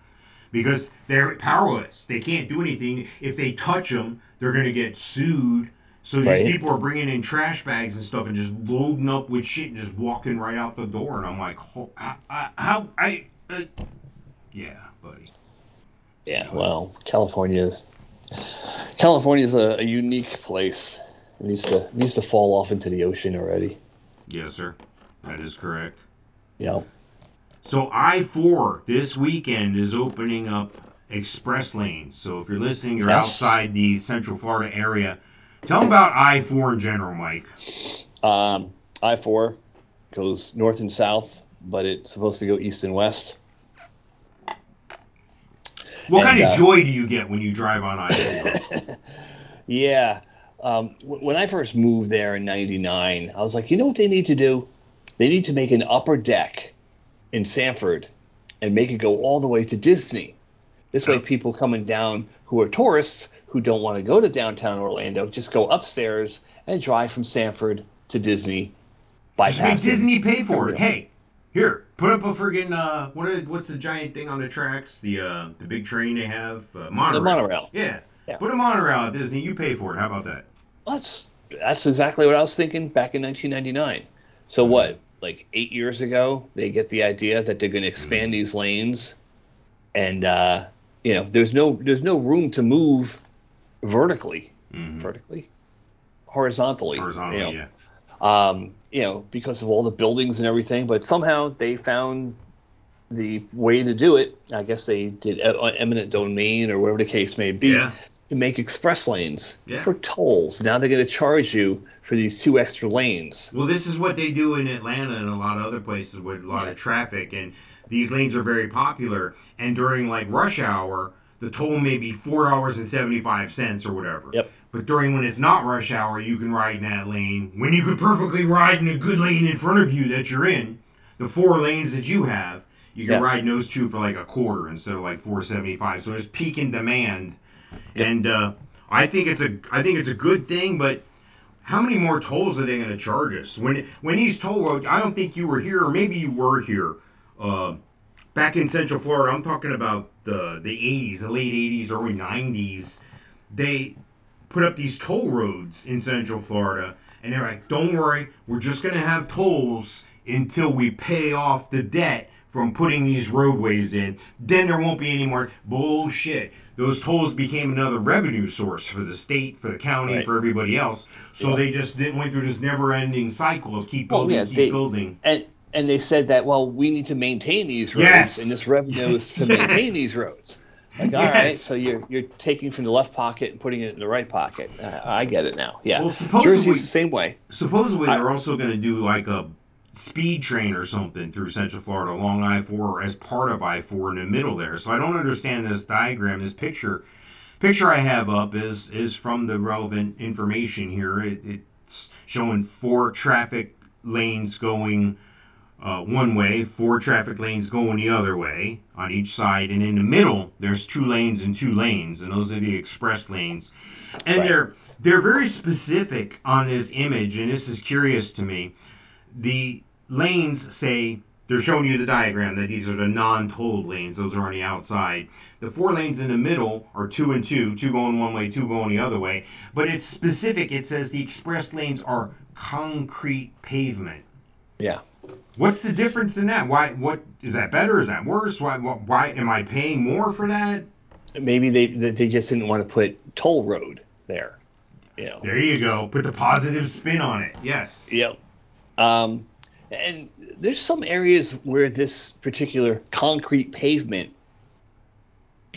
because they're powerless. They can't do anything. If they touch them, they're going to get sued. So these Right. people are bringing in trash bags and stuff and just loading up with shit and just walking right out the door. And I'm like, Ho- I, I, how I, uh, yeah, buddy. yeah. Well, California. California is a, a unique place. It needs to needs to fall off into the ocean already. Yes, sir. That is correct. Know. So I four this weekend is opening up express lanes. So if you're listening, you're Yes. outside the Central Florida area. Tell them about I four in general, Mike. Um, I four goes north and south, but it's supposed to go east and west. What And, kind of uh, joy do you get when you drive on I four? Yeah. Um, w- when I first moved there in '99, I was like, you know what they need to do? They need to make an upper deck in Sanford and make it go all the way to Disney. This way, Oh. people coming down who are tourists who don't want to go to downtown Orlando just go upstairs and drive from Sanford to Disney. Just make Disney pay for it. Hey, here, put up a friggin' uh, what? Are, what's the giant thing on the tracks? The uh, the big train they have, uh, monorail. monorail. Yeah. Yeah. Put a monorail at Disney. You pay for it. How about that? That's that's exactly what I was thinking back in 1999. So what? Like eight years ago, they get the idea that they're going to expand these lanes, and uh, you know, there's no there's no room to move vertically, vertically, horizontally. Horizontally, you know, yeah. um, you know, because of all the buildings and everything. But somehow they found the way to do it. I guess they did e- eminent domain or whatever the case may be Yeah. to make express lanes Yeah. for tolls. Now they're going to charge you for these two extra lanes. Well, this is what they do in Atlanta and a lot of other places with a lot of traffic, and these lanes are very popular. And during like rush hour, the toll may be four dollars and seventy five cents or whatever. Yep. But during when it's not rush hour, you can ride in that lane when you could perfectly ride in a good lane in front of you that you're in. The four lanes that you have, you can Yeah. ride in those two for like a quarter instead of like four seventy five. So there's peak in demand, and uh, I think it's a I think it's a good thing, but how many more tolls are they going to charge us? When when these toll roads, I don't think you were here, or maybe you were here, uh, back in Central Florida. I'm talking about the the 80s, the late 80s, early 90s. They put up these toll roads in Central Florida, and they're like, "Don't worry, we're just going to have tolls until we pay off the debt." From putting these roadways in, then there won't be any more bullshit. Those tolls became another revenue source for the state, for the county, Right. for everybody else. So they just didn't went through this never-ending cycle of keep building, yeah, keep they- building. And and they said that well, we need to maintain these roads, Yes. and this revenue is to maintain these roads. Like, all right, Yes. so you're you're taking from the left pocket and putting it in the right pocket. Uh, I get it now. Yeah, Well, supposedly- Jersey's the same way. Supposedly, I- they're also going to do like a speed train or something through Central Florida along I 4 as part of I 4 in the middle there. So I don't understand this diagram, this picture. Picture I have up is is from the relevant information here. It, it's showing four traffic lanes going uh, one way, four traffic lanes going the other way on each side, and in the middle there's two lanes and two lanes, and those are the express lanes. And Right. they're they're very specific on this image, and this is curious to me. The lanes say they're showing you the diagram that these are the non-tolled lanes; those are on the outside. The four lanes in the middle are two and two, two going one way, two going the other way. But it's specific. It says the express lanes are concrete pavement. Yeah. What's the difference in that? Why? What is that better? Is that worse? Why? Why, why am I paying more for that? Maybe they they just didn't want to put toll road there. You know. There you go. Put the positive spin on it. Yes. Yep. Um, and there's some areas where this particular concrete pavement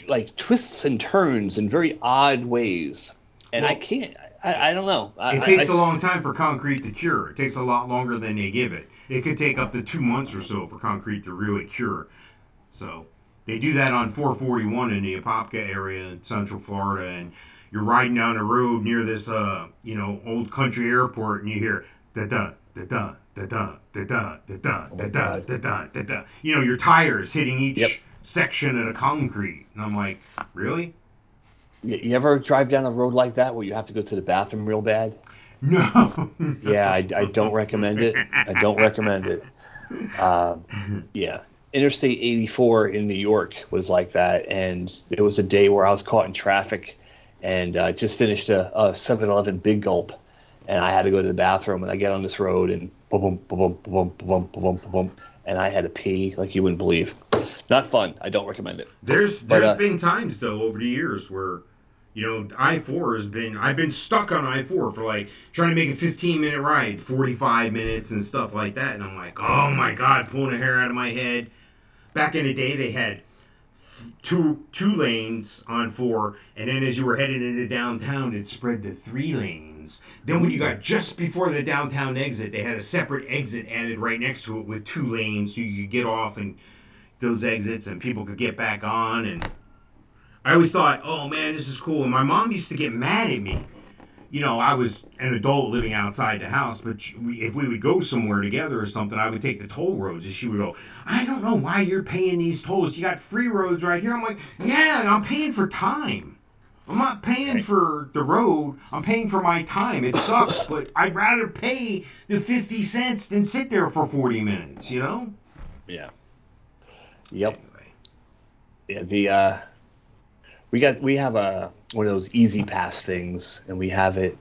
like twists and turns in very odd ways, and I can't. I, I don't know. I, It takes a a long time for concrete to cure. It takes a lot longer than they give it. It could take up to two months or so for concrete to really cure. So they do that on 441 in the Apopka area in Central Florida, and you're riding down the road near this, uh, you know, old country airport, and you hear da da da da da da da da da da da da da da da da. You know, your tires hitting each Yep. section of the concrete, and I'm like, really? You, you ever drive down a road like that where you have to go to the bathroom real bad? No. yeah, I, I, don't recommend it. I don't recommend it. Uh, yeah. Interstate 84 in New York was like that. And it was a day where I was caught in traffic and uh, just finished a 7 Eleven big gulp. And I had to go to the bathroom. And I get on this road and boom, boom, boom, boom, boom, boom, boom, boom. And I had to pee like you wouldn't believe. Not fun. I don't recommend it. There's there's but, uh, been times though over the years where you know I four has been I've been stuck on I four for like trying to make a 15 minute ride, 45 minutes and stuff like that, and I'm like, oh my god, pulling a hair out of my head. Back in the day, they had two two lanes on four, and then as you were heading into downtown, it spread to three lanes. Then when you got just before the downtown exit, they had a separate exit added right next to it with two lanes, so you could get off and those exits and people could get back on and I always thought, oh man, this is cool. And my mom used to get mad at me. You know, I was an adult living outside the house, but if we would go somewhere together or something, I would take the toll roads. And she would go, I don't know why you're paying these tolls. You got free roads right here. I'm like, yeah, I'm paying for time. I'm not paying for the road. I'm paying for my time. It sucks, but I'd rather pay the 50 cents than sit there for 40 minutes, you know? Yeah. Yep. Anyway. Yeah, the uh, we got we have a one of those E-ZPass things, and we have it.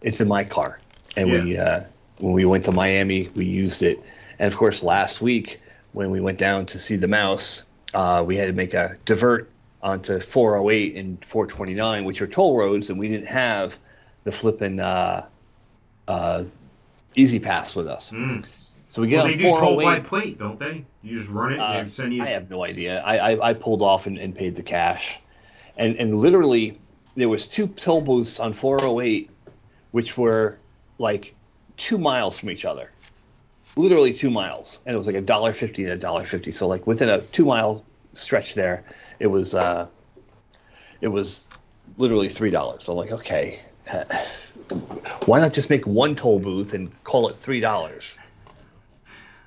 It's in my car, and we uh, when we went to Miami, we used it, and of course last week when we went down to see the mouse, uh, we had to make a divert onto 408 and 429, which are toll roads, and we didn't have the flipping uh, uh, E-ZPass with us. Mm. So we get Well, they do toll by 408. plate, don't they? You just run it Uh, send you. I have no idea. I, I, I pulled off and, and paid the cash, and and literally there was two toll booths on 408, which were like two miles from each other, literally two miles, and it was like a dollar fifty and a dollar fifty. So like within a two mile stretch there, it was uh, it was literally three dollars. So I'm like, okay, why not just make one toll booth and call it three dollars?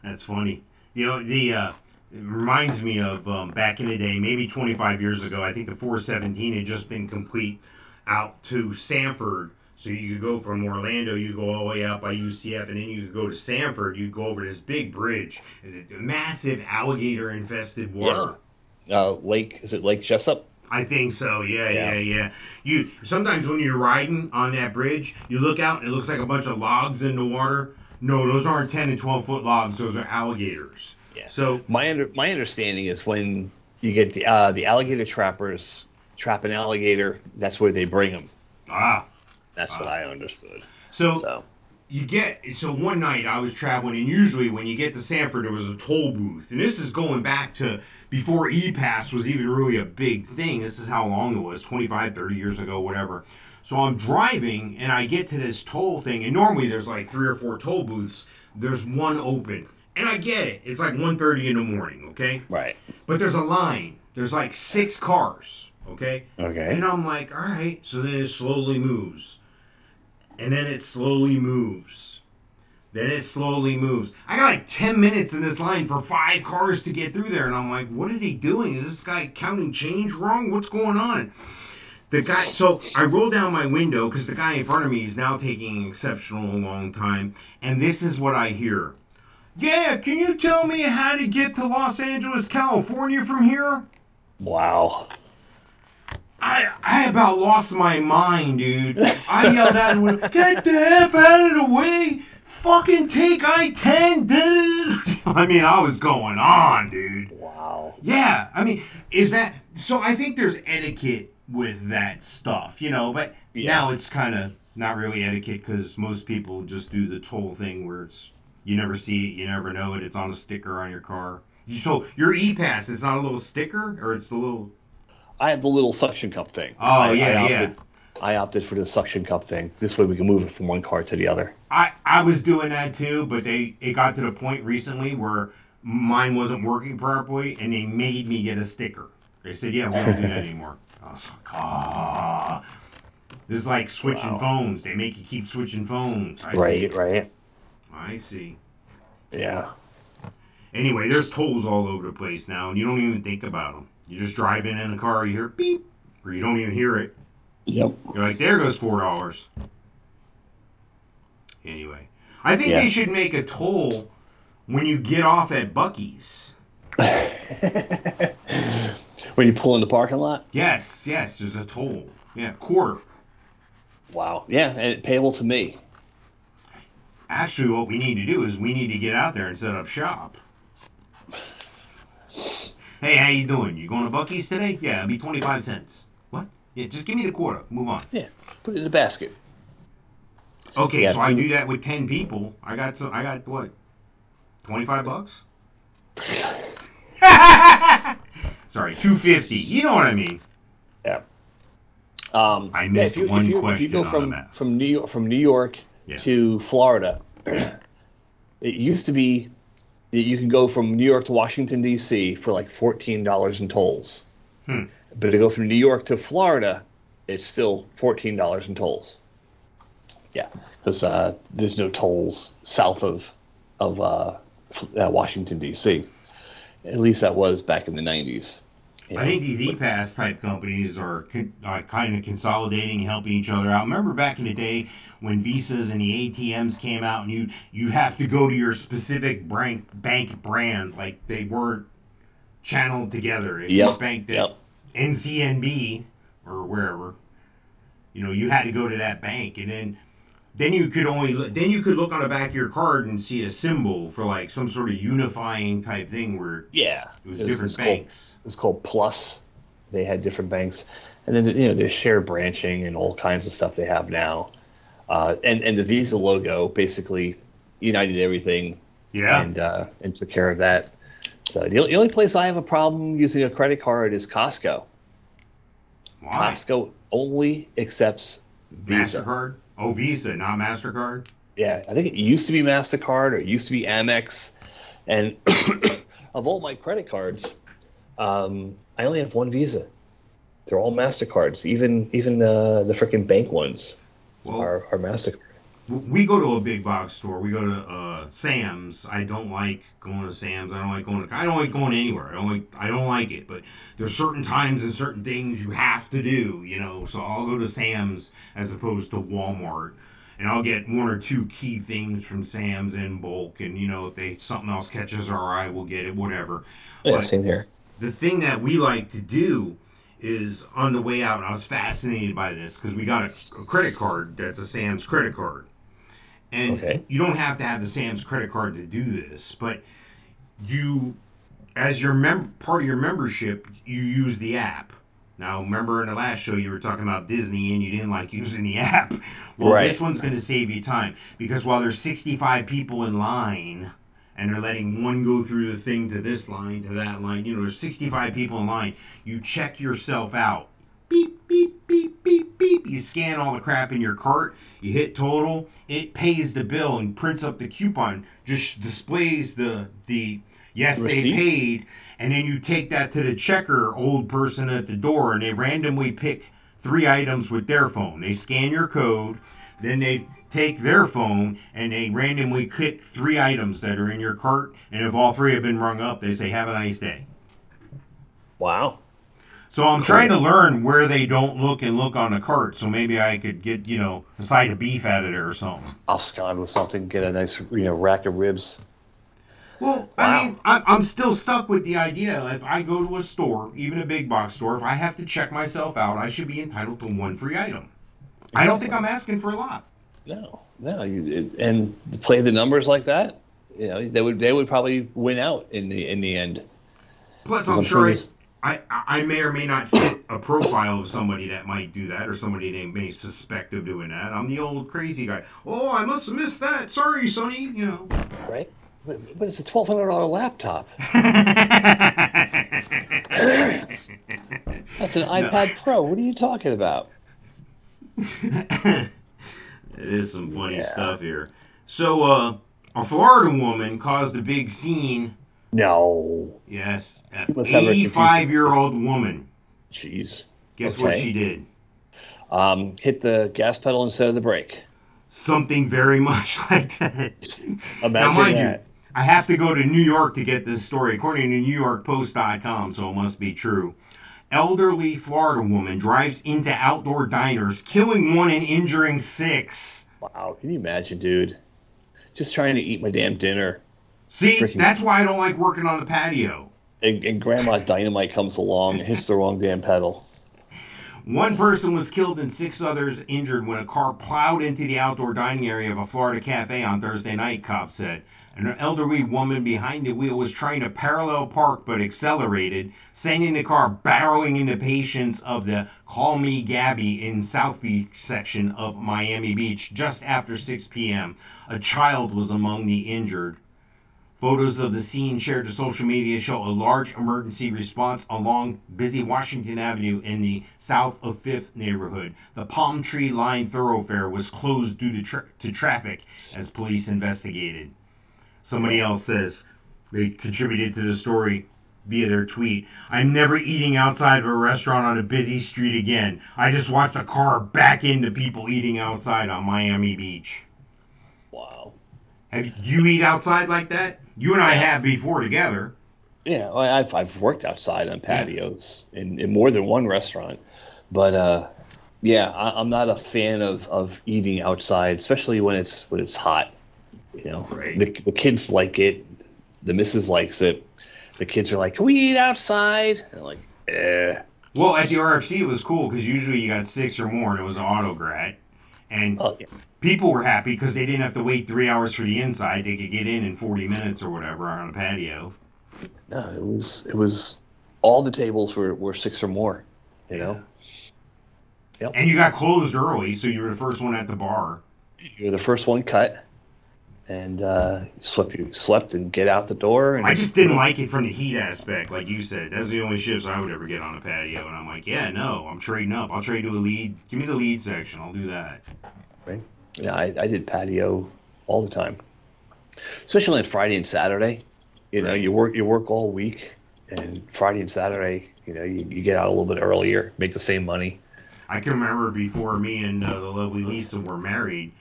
That's funny. You know, the uh, it reminds me of um, back in the day, maybe 25 years ago. I think the 417 had just been complete out to Sanford. So you could go from Orlando, you go all the way out by UCF, and then you could go to Sanford. You go over this big bridge, massive alligator-infested water. Uh, Lake is it Lake Jesup? I think so. Yeah, yeah, Yeah. yeah, You sometimes when you're riding on that bridge, you look out and it looks like a bunch of logs in the water. No, those aren't 10 and 12 foot logs. Those are alligators. Yeah. So My under my understanding is when you get the uh, the alligator trappers trap an alligator, that's where they bring them. ah, That's what I understood. so, So you get so one night I was traveling, and usually when you get to Sanford, there was a toll booth, and this is going back to before E-Pass was even really a big thing. This is how long it was 25, 30 years ago, whatever. So I'm driving, and I get to this toll thing, and normally there's like three or four toll booths. There's one open, and I get it. It's like 1.30 in the morning, okay? Right. But there's a line. There's like six cars, okay? Okay. And I'm like, all right. So then it slowly moves. And then it slowly moves. Then it slowly moves. I got like 10 minutes in this line for five cars to get through there. And I'm like, what are they doing? Is this guy counting change wrong? What's going on? The guy, so I roll down my window because the guy in front of me is now taking an exceptional long time. And this is what I hear. Yeah, can you tell me how to get to Los Angeles, California from here? Wow. I, I about lost my mind, dude. I yelled out, and went, "Get the f out of the way! Fucking take I ten!" I mean, I was going on, dude. Wow. Yeah, I mean, is that so? I think there's etiquette with that stuff, you know. But Yeah. now it's kind of not really etiquette because most people just do the toll thing where it's you never see it, you never know it. It's on a sticker on your car. So your E-Pass, it's not a little sticker, or it's a little. I have the little suction cup thing. Oh, I, yeah, I yeah. opted, I opted for the suction cup thing. This way we can move it from one car to the other. I, I was doing that too, but they it got to the point recently where mine wasn't working properly, and they made me get a sticker. They said, "Yeah, we don't do that anymore." I was like, "Ah." This is like switching Wow. phones. They make you keep switching phones. I Right, see. right. I see. Yeah. Anyway, there's tolls all over the place now, and you don't even think about them. You're just driving in in a car, you hear beep, or you don't even hear it. Yep. You're like, there goes four dollars. Anyway, I think Yeah. they should make a toll when you get off at Buc-ee's. When you pull in the parking lot? Yes, yes, there's a toll. Yeah, quarter. Wow. Yeah, and payable to me. Actually, what we need to do is we need to get out there and set up shop. Hey, how you doing? You going to Buc-ee's today? Yeah, it'll be twenty-five cents. What? Yeah, just give me the quarter. Move on. Yeah. Put it in the basket. Okay, Yeah, so I do that with ten people. I got some. I got what? Twenty-five bucks. Sorry, two fifty. You know what I mean? Yeah. Um, I yeah, missed if you, one if you, question If you go on from, the map. from New York, from New York Yeah. to Florida, it used to be that you could go from New York to Washington D.C. for like fourteen dollars in tolls. Hmm. But to go from New York to Florida, it's still fourteen dollars in tolls. Yeah, because uh, there's no tolls south of of uh, uh, Washington D.C. At least that was back in the '90s. You I think these e-pass type companies are, con- are kind of consolidating, and helping each other out. Remember back in the day when visas and the ATMs came out, and you you have to go to your specific bank bank brand, like they weren't channeled together. If you Yep, banked at yep. NCNB or wherever, you know, you had to go to that bank, and then then you could only look- then you could look on the back of your card and see a symbol for like some sort of unifying type thing where Yeah, it was It different it's called- banks. It's called Plus. They had different banks, and then you know there's share branching and all kinds of stuff they have now. Uh, and and the Visa logo basically united everything Yeah. and uh, and took care of that. So the, the only place I have a problem using a credit card is Costco. Why? Costco only accepts Visa. Mastercard? Oh, Visa, not Mastercard. Yeah, I think it used to be Mastercard or it used to be Amex, and of all my credit cards, um, I only have one Visa. They're all Mastercards. Even even uh, the freaking bank ones Well, are, are Mastercard. We go to a big box store. We go to uh, Sam's. I don't like going to Sam's. I don't like going to. I don't like going anywhere. I don't like. I don't like it. But there's certain times and certain things you have to do. You know. So I'll go to Sam's as opposed to Walmart. And I'll get one or two key things from Sam's in bulk, and you know if they something else catches our eye, we'll get it. Whatever. Yeah, But- same here. the thing that we like to do is on the way out, and I was fascinated by this because we got a, a credit card that's a Sam's credit card. And Okay. you don't have to have the Sam's credit card to do this, but you, as your mem- part of your membership, you use the app. Now, remember in the last show you were talking about Disney and you didn't like using the app. Well, Right. this one's going to save you time because while there's 65 people in line and they're letting one go through the thing to this line to that line, you know, there's 65 people in line. You check yourself out. Beep, beep, beep, beep, beep. You scan all the crap in your cart. You hit total. It pays the bill and prints up the coupon. Just displays the the yes they paid, and then you take that to the checker old person at the door, and they randomly pick three items with their phone. They scan your code, then they take their phone and they randomly click three items that are in your cart, and if all three have been rung up, they say have a nice day. Wow. So I'm trying to learn where they don't look and look on the cart, so maybe I could get you know a side of beef out of there or something. I'll scon with something, get a nice you know rack of ribs. Well, Wow. I mean, I, I'm still stuck with the idea. If I go to a store, even a big box store, if I have to check myself out, I should be entitled to one free item. I don't think I'm asking for a lot. No, no, you it, and to play the numbers like that, you know, they would they would probably win out in the in the end. Plus, I'm I'm sure sure I, I, may or may not fit a profile of somebody that might do that or somebody they may suspect of doing that. I'm the old crazy guy. Oh, I must have missed that. Sorry, Sonny. You know. Right. But, but it's a twelve hundred dollar laptop. That's an iPad Pro. What are you talking about? It is some funny Yeah. stuff here. So, uh, a Florida woman caused a big scene. No. Yes, an Let's have her confused. 85 year old woman. Jeez. Guess what Okay. she did? Um, hit the gas pedal instead of the brake. Something very much like that. Imagine now, mind that. you, I have to go to New York to get this story, according to NewYorkPost.com, so it must be true. Elderly Florida woman drives into outdoor diners, killing one and injuring six. Wow. Can you imagine, dude? Just trying to eat my damn dinner, See, Freaking- that's why I don't like working on the patio. and, and Grandma Dynamite comes along and hits the wrong damn pedal. One person was killed and six others injured when a car plowed into the outdoor dining area of a Florida cafe on Thursday night, cops said. An elderly woman behind the wheel was trying to parallel park but accelerated, sending the car barreling into patients of the Call Me Gaby in South Beach section of Miami Beach just after 6 p.m. A child was among the injured. Photos of the scene shared to social media show a large emergency response along busy Washington Avenue in the south of 5th neighborhood. The palm tree lined thoroughfare was closed due to, tra- to traffic as police investigated. Somebody else says they contributed to the story via their tweet. I'm never eating outside of a restaurant on a busy street again. I just watched a car back into people eating outside on Miami Beach. Wow. Have you eat outside like that? You and I have before together. Yeah, well, I've I've worked outside on patios in, in more than one restaurant, but uh, yeah, I, I'm not a fan of, of eating outside, especially when it's when it's hot. You know, Right. the the kids like it, the missus likes it. The kids are like, "Can we eat outside?" And I'm like, "Eh." Well, at the RFC, it was cool because usually you got six or more, and it was an autograt. And Oh yeah, people were happy because they didn't have to wait three hours for the inside. They could get in in 40 minutes or whatever on a patio. no, it was it was all the tables were, were six or more. You know, Yep. And you got closed early, so you were the first one at the bar. you were the first one cut, and uh, slept you slept and get out the door. And I just didn't like it from the heat aspect, like you said. That's the only shifts I would ever get on a patio. And I'm like, yeah, no, I'm trading up. I'll trade to a lead. Give me the lead section. I'll do that. Right? Yeah, I, I did patio all the time, especially on Friday and Saturday. You know, Right. you work you work all week, and Friday and Saturday, you know, you, you get out a little bit earlier, make the same money. I can remember before me and uh, the lovely Lisa were married,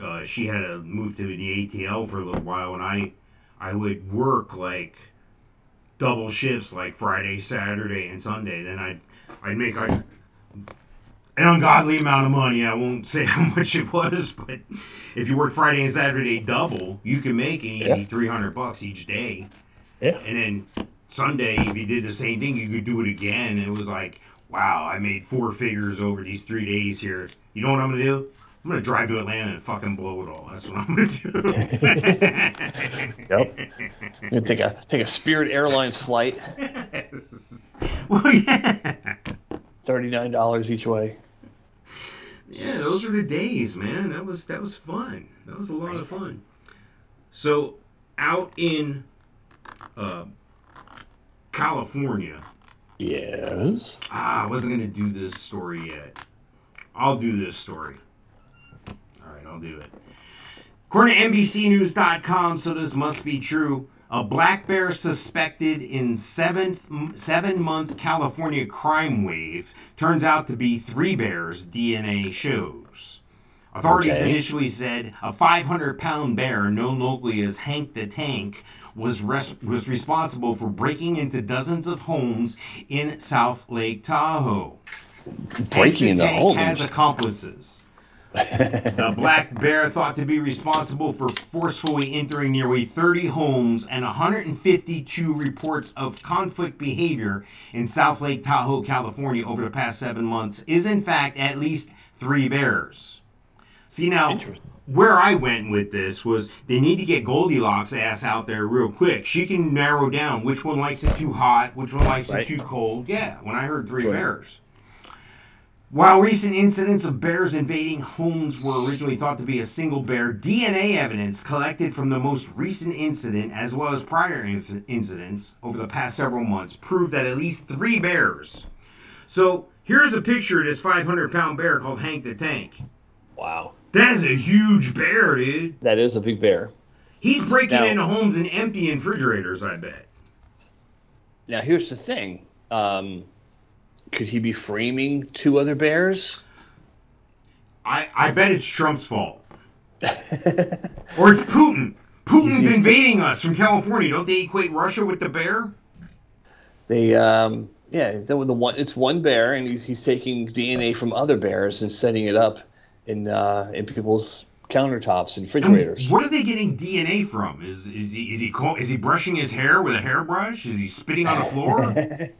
uh, she had to move to the ATL for a little while, and I, I would work like double shifts, like Friday, Saturday, and Sunday. Then I'd, I'd make like an ungodly amount of money. I won't say how much it was, but if you work Friday and Saturday double, you can make an easy Yeah. three hundred bucks each day. Yeah. And then Sunday, if you did the same thing, you could do it again. And it was like, wow, I made four figures over these three days here. You know what I'm gonna do? I'm gonna drive to Atlanta and fucking blow it all. That's what I'm gonna do. Yep. You can take a take a Spirit Airlines flight. well, yeah. thirty nine dollars each way. Yeah, those were the days, man. That was that was fun. That was a lot of fun. So out in uh, California, Yes. ah, I wasn't gonna do this story yet. I'll do this story. All right, I'll do it. According to NBCNews.com, so this must be true. A black bear suspected in seventh seven month California crime wave turns out to be three bears. DNA shows. Authorities Okay. initially said a 500 pound bear, known locally as Hank the Tank, was res- was responsible for breaking into dozens of homes in South Lake Tahoe. Breaking into homes. has accomplices. The black bear thought to be responsible for forcefully entering nearly 30 homes and 152 reports of conflict behavior in South Lake Tahoe, California over the past seven months is in fact at least three bears. See now, where I went with this was they need to get Goldilocks ass out there real quick. She can narrow down which one likes it too hot, which one likes Right. it too cold. Yeah, when I heard three Sure. bears. While recent incidents of bears invading homes were originally thought to be a single bear, DNA evidence collected from the most recent incident, as well as prior inf- incidents over the past several months, proved that at least three bears. So here's a picture of this 500 pound bear called Hank the Tank. Wow. That is a huge bear, dude. That is a big bear. He's breaking Now- into homes and emptying refrigerators, I bet. Now here's the thing. Um, could he be framing two other bears? I, I bet it's Trump's fault. or it's Putin. Putin's invading us from California. Don't they equate Russia with the bear? They um, yeah, the one it's one bear, and he's he's taking DNA from other bears and setting it up in uh, in people's countertops and And refrigerators. what are they getting DNA from? Is is he is he is he brushing his hair with a hairbrush? Is he spitting on the floor?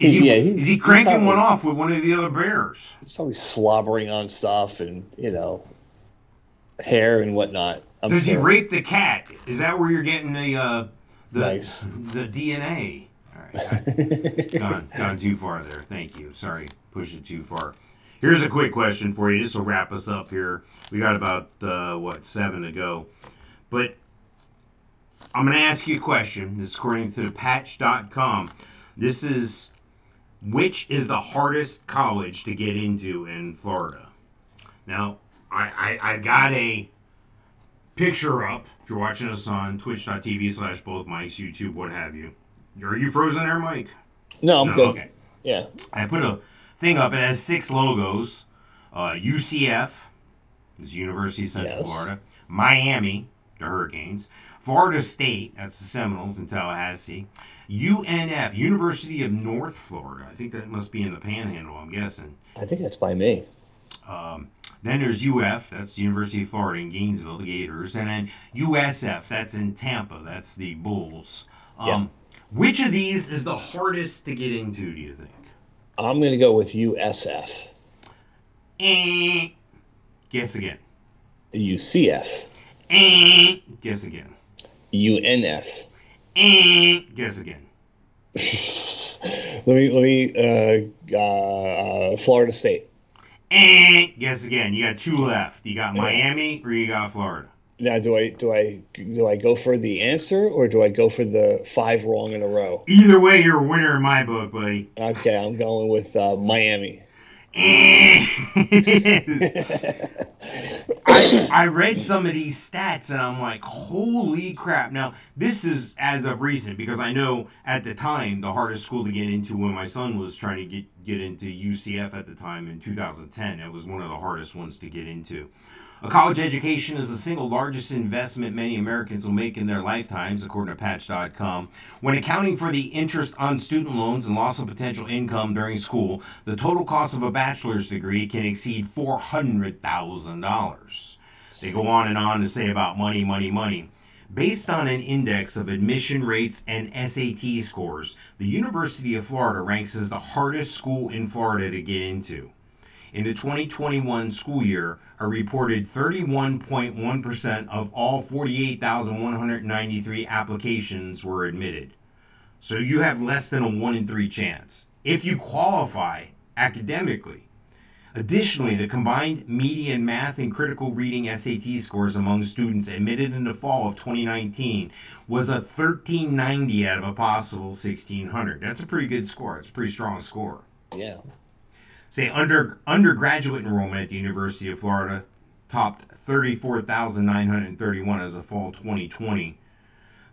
Is he, Yeah, he- is he cranking probably- one off with one of the other bears? It's probably slobbering on stuff and you know, hair and whatnot. I'm Does he rape the cat? Is that where you're getting the uh, the Nice. the DNA? All right, gone gone too far there. Thank you. Sorry, pushed it too far. Here's a quick question for you. This will wrap us up here. We got about uh, what seven to go, but I'm going to ask you a question. This is according to the Patch.com. This is which is the hardest college to get into in Florida? Now, I, I, I got a picture up if you're watching us on twitch.tv slash BothMikes, YouTube, what have you. Are you frozen there, Mike? No, I'm No, good. okay. Yeah. I put a thing up. It has six logos. Uh, UCF is University of Central Yes. Florida. Miami, the Hurricanes. Florida State, that's the Seminoles in Tallahassee. UNF, University of North Florida. I think that must be in the Panhandle. I'm guessing. I think that's by me. Then there's UF, that's the University of Florida in Gainesville, the Gators, and then USF, that's in Tampa, that's the Bulls. Um, Which of these is the hardest to get into? Do you think? I'm gonna go with USF. Eh. Guess again. UCF. Eh. Guess again. UNF. Eh. Guess again. Let me let me uh, uh, uh, Florida State. Eh. Guess again. You got two left. You got Miami or you got Florida. Now, do I do I do I go for the answer or do I go for the five wrong in a row? Either way, you're a winner in my book, buddy. Okay, I'm going with uh, Miami. Eh. I, I read some of these stats and I'm like, holy crap. Now, this is as of recent because I know at the time the hardest school to get into when my son was trying to get, get into UCF at the time in 2010. It was one of the hardest ones to get into. A college education is the single largest investment many Americans will make in their lifetimes, according to Patch.com. When accounting for the interest on student loans and loss of potential income during school, the total cost of a bachelor's degree can exceed $400,000. They go on and on to say about money, money, money. Based on an index of admission rates and SAT scores, the University of Florida ranks as the hardest school in Florida to get into. In the 2021 school year, a reported 31.1% of all 48,193 applications were admitted. So you have less than a 1 in 3 chance. If you qualify academically. Additionally, the combined median math and critical reading SAT scores among students admitted in the fall of 2019 was a 1390 out of a possible 1600. That's a pretty good score. It's a pretty strong score. Yeah. Say under undergraduate enrollment at the University of Florida topped 34,931 as of fall 2020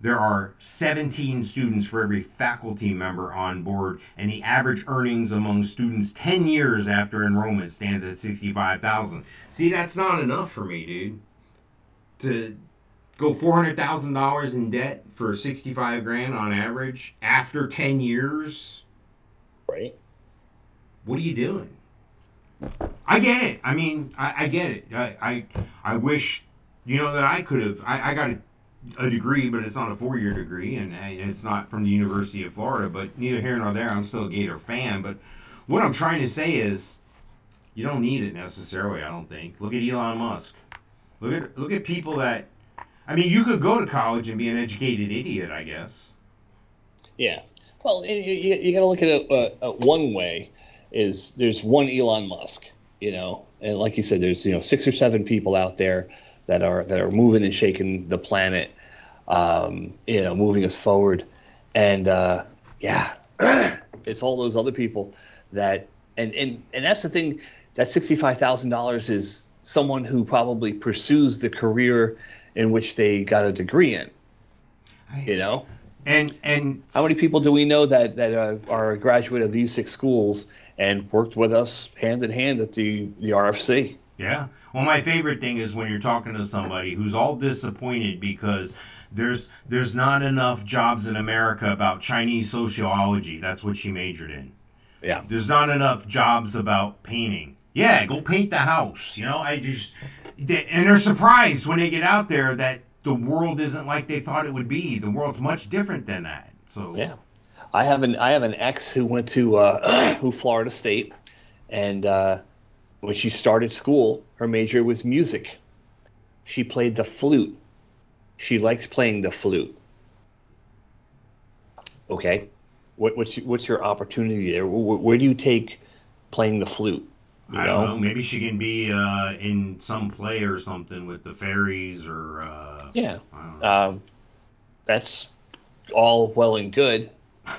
there are 17 students for every faculty member on board, and the average earnings among students 10 years after enrollment stands at 65,000. See, that's not enough for me, dude. To go $400,000 in debt for 65 grand on average after 10 years. Right. What are you doing? I get it. I mean, I, I get it. I, I, I wish, you know, that I could have. I, I got a a degree, but it's not a four-year degree, and, and it's not from the University of Florida. But neither here nor there. I'm still a Gator fan. But what I'm trying to say is, you don't need it necessarily. I don't think. Look at Elon Musk. Look at look at people that. I mean, you could go to college and be an educated idiot, I guess. Yeah. Well, you, you, you got to look at it uh, uh, one way. Is there's one Elon Musk, you know, and like you said, there's you know six or seven people out there that are that are moving and shaking the planet, um, you know, moving us forward. And uh, yeah, it's all those other people that and and and that's the thing. That sixty five thousand dollars is someone who probably pursues the career in which they got a degree in. You know. And and how many people do we know that that uh, are a graduate of these six schools and worked with us hand in hand at the the RFC? Yeah. Well, my favorite thing is when you're talking to somebody who's all disappointed because there's there's not enough jobs in America about Chinese sociology. That's what she majored in. Yeah. There's not enough jobs about painting. Yeah, go paint the house. You know, I just and they're surprised when they get out there that the world isn't like they thought it would be. The world's much different than that. So yeah, I have an I have an ex who went to uh, who Florida State, and uh, when she started school, her major was music. She played the flute. She liked playing the flute. Okay, what, what's what's your opportunity there? Where, where do you take playing the flute? You I don't know? Maybe she can be uh, in some play or something with the fairies or. Uh, yeah, um, that's all well and good.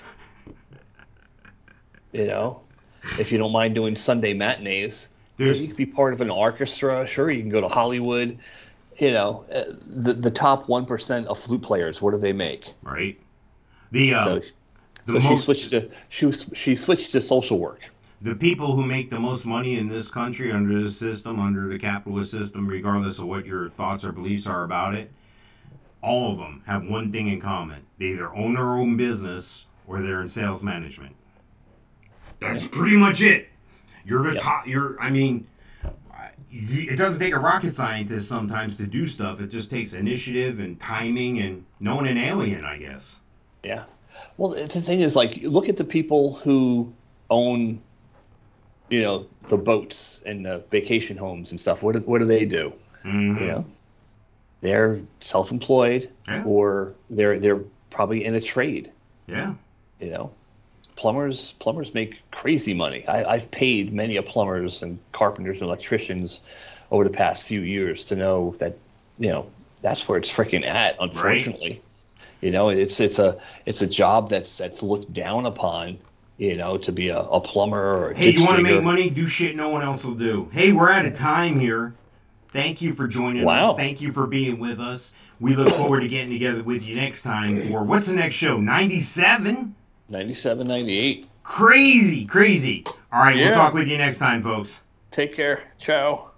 you know, if you don't mind doing Sunday matinees. There's, you can be part of an orchestra. Sure, you can go to Hollywood. You know, uh, the the top one percent of flute players. What do they make? Right. The uh, so, the so she switched to she she switched to social work. The people who make the most money in this country under this system, under the capitalist system, regardless of what your thoughts or beliefs are about it, all of them have one thing in common: they either own their own business or they're in sales management. That's pretty much it. You're the yep. top. You're. I mean, it doesn't take a rocket scientist sometimes to do stuff. It just takes initiative and timing and knowing an alien, I guess. Yeah. Well, the thing is, like, look at the people who own, you know, the boats and the vacation homes and stuff. What do, what do they do? Mm-hmm. You know, they're self-employed yeah. or they're they're probably in a trade. Yeah. You know, plumbers plumbers make crazy money. I, have paid many a plumbers and carpenters and electricians over the past few years to know that you know that's where it's freaking at. Unfortunately, right. you know it's it's a it's a job that's that's looked down upon. You know, to be a, a plumber or a hey, you want to make money? Do shit no one else will do. Hey, we're out of time here. Thank you for joining wow. us. Thank you for being with us. We look forward to getting together with you next time for what's the next show? 97? 97, 98. Crazy, crazy. All right, yeah. we'll talk with you next time, folks. Take care. Ciao.